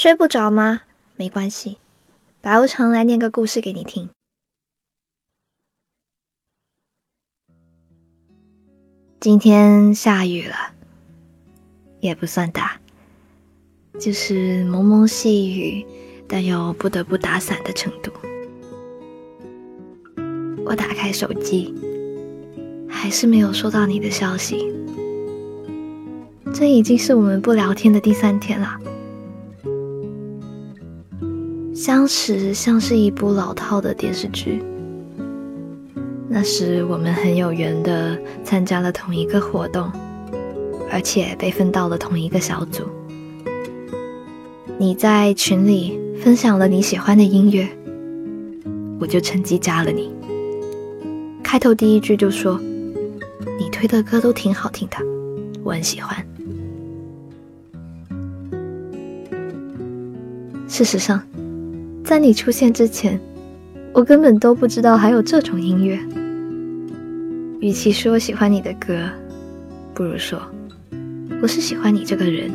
睡不着吗？没关系，白无常来念个故事给你听。今天下雨了，也不算大，就是蒙蒙细雨，但又不得不打伞的程度。我打开手机，还是没有收到你的消息。这已经是我们不聊天的第三天了。相识像是一部老套的电视剧。那时我们很有缘的参加了同一个活动，而且被分到了同一个小组。你在群里分享了你喜欢的音乐，我就趁机加了你。开头第一句就说：“你推的歌都挺好听的，我很喜欢。”事实上，在你出现之前，我根本都不知道还有这种音乐。与其说喜欢你的歌，不如说我是喜欢你这个人。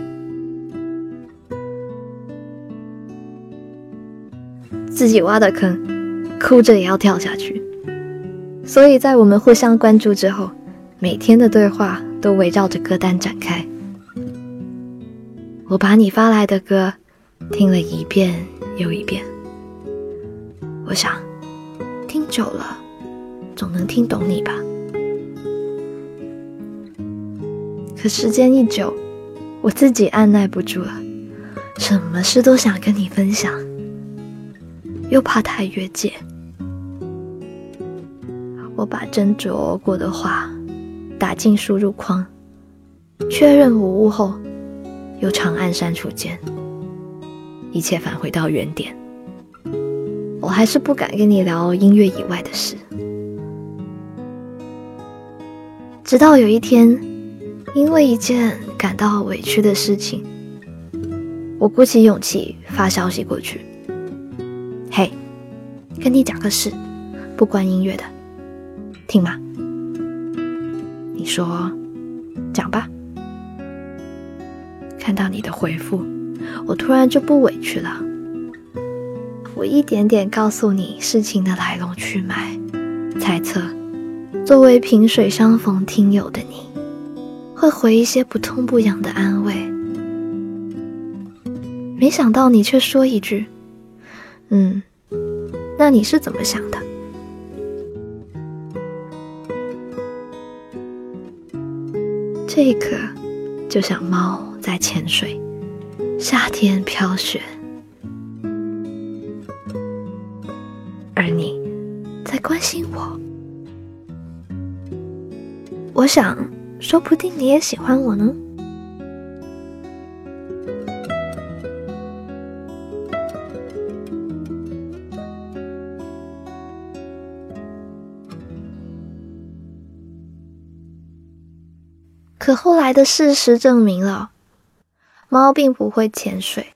自己挖的坑，哭着也要跳下去。所以在我们互相关注之后，每天的对话都围绕着歌单展开。我把你发来的歌听了一遍又一遍，我想听久了，总能听懂你吧。可时间一久，我自己按耐不住了，什么事都想跟你分享，又怕太越界。我把斟酌过的话打进输入框，确认无误后，又长按删除键，一切返回到原点。我还是不敢跟你聊音乐以外的事，直到有一天。因为一件感到委屈的事情，我鼓起勇气发消息过去。嘿，跟你讲个事，不关音乐的，听吗？你说，讲吧。看到你的回复，我突然就不委屈了。我一点点告诉你事情的来龙去脉，猜测，作为萍水相逢听友的你。会回一些不痛不痒的安慰，没想到你却说一句：“嗯，那你是怎么想的？”这一刻，就像猫在潜水，夏天飘雪，关心我。我想。说不定你也喜欢我呢。可后来的事实证明了，猫并不会潜水，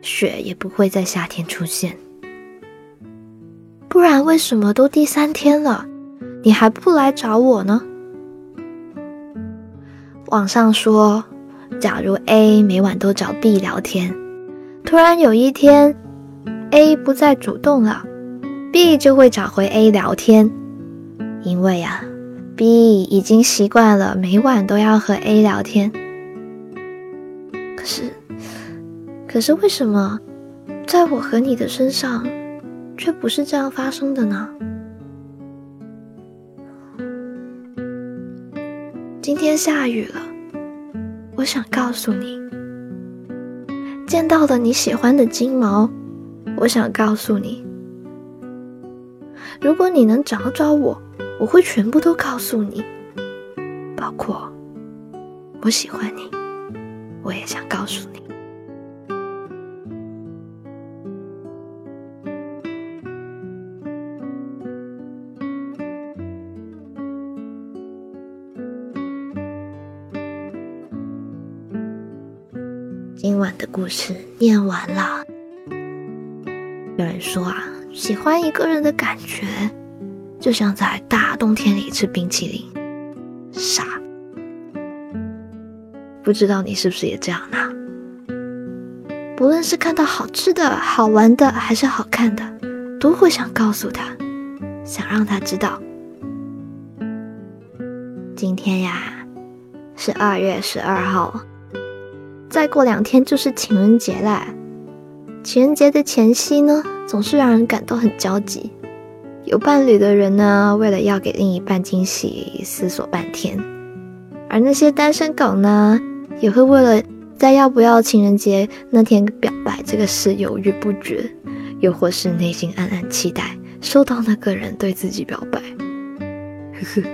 雪也不会在夏天出现。不然，为什么都第三天了，你还不来找我呢？网上说，假如 A 每晚都找 B 聊天，突然有一天 A 不再主动了，B 就会找回 A 聊天，因为啊，B 已经习惯了每晚都要和 A 聊天。可是，可是为什么在我和你的身上，却不是这样发生的呢？今天下雨了，我想告诉你，见到了你喜欢的金毛，我想告诉你，如果你能找找我，我会全部都告诉你，包括我喜欢你，我也想告诉你。今晚的故事念完了。有人说啊，喜欢一个人的感觉，就像在大冬天里吃冰淇淋，傻。不知道你是不是也这样呢？不论是看到好吃的、好玩的，还是好看的，都会想告诉他，想让他知道。今天呀，是二月十二号，再过两天就是情人节啦。情人节的前夕呢，总是让人感到很焦急。有伴侣的人呢，为了要给另一半惊喜，思索半天；而那些单身狗呢，也会为了在要不要情人节那天表白这个事犹豫不决，又或是内心暗暗期待收到那个人对自己表白。呵呵，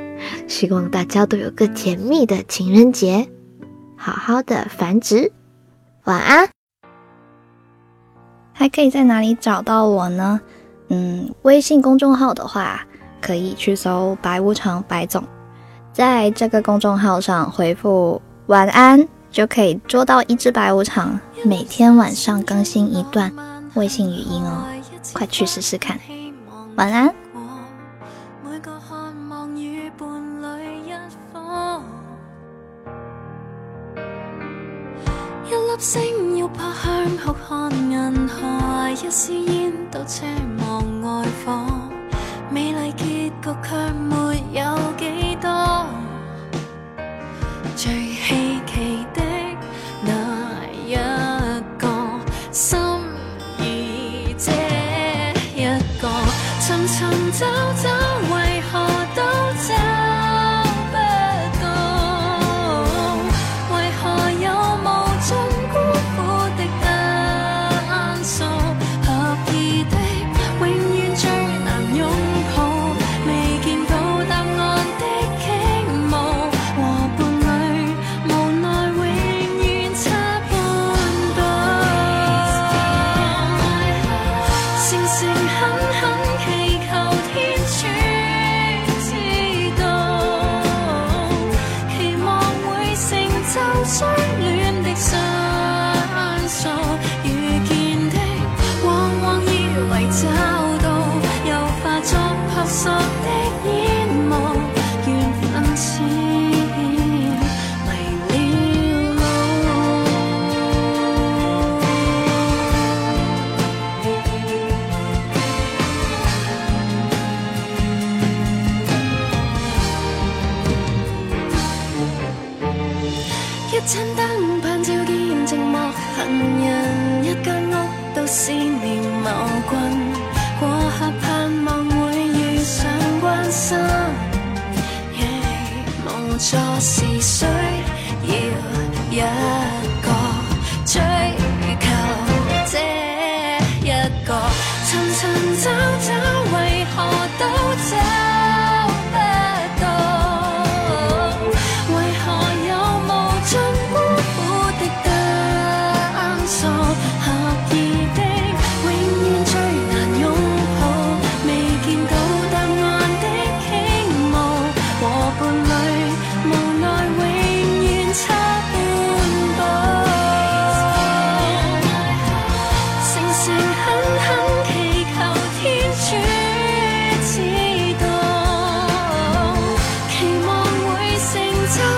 希望大家都有个甜蜜的情人节，好好的繁殖。晚安。还可以在哪里找到我呢？嗯，微信公众号的话，可以去搜“白无常白总”，在这个公众号上回复“晚安”，就可以捉到一只白无常。每天晚上更新一段微信语音哦，快去试试看。晚安。星要趴向哭看银河，一丝烟都奢望外火，美丽结局却没有几多。最稀奇狠狠祈求天主餐灯盼照见寂寞行人一间屋都思念某君过客盼望会遇上关心。耶无助时需要一个追求者一个寻寻找找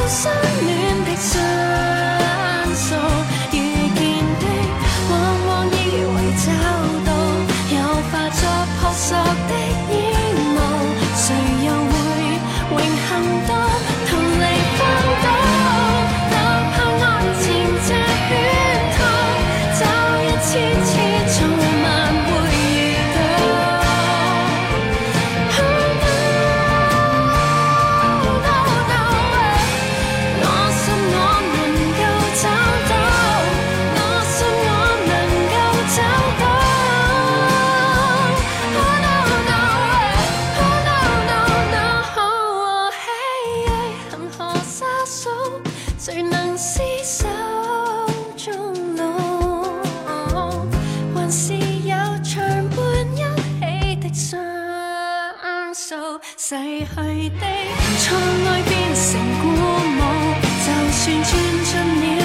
so 的窗外变成过墓，就算穿进了。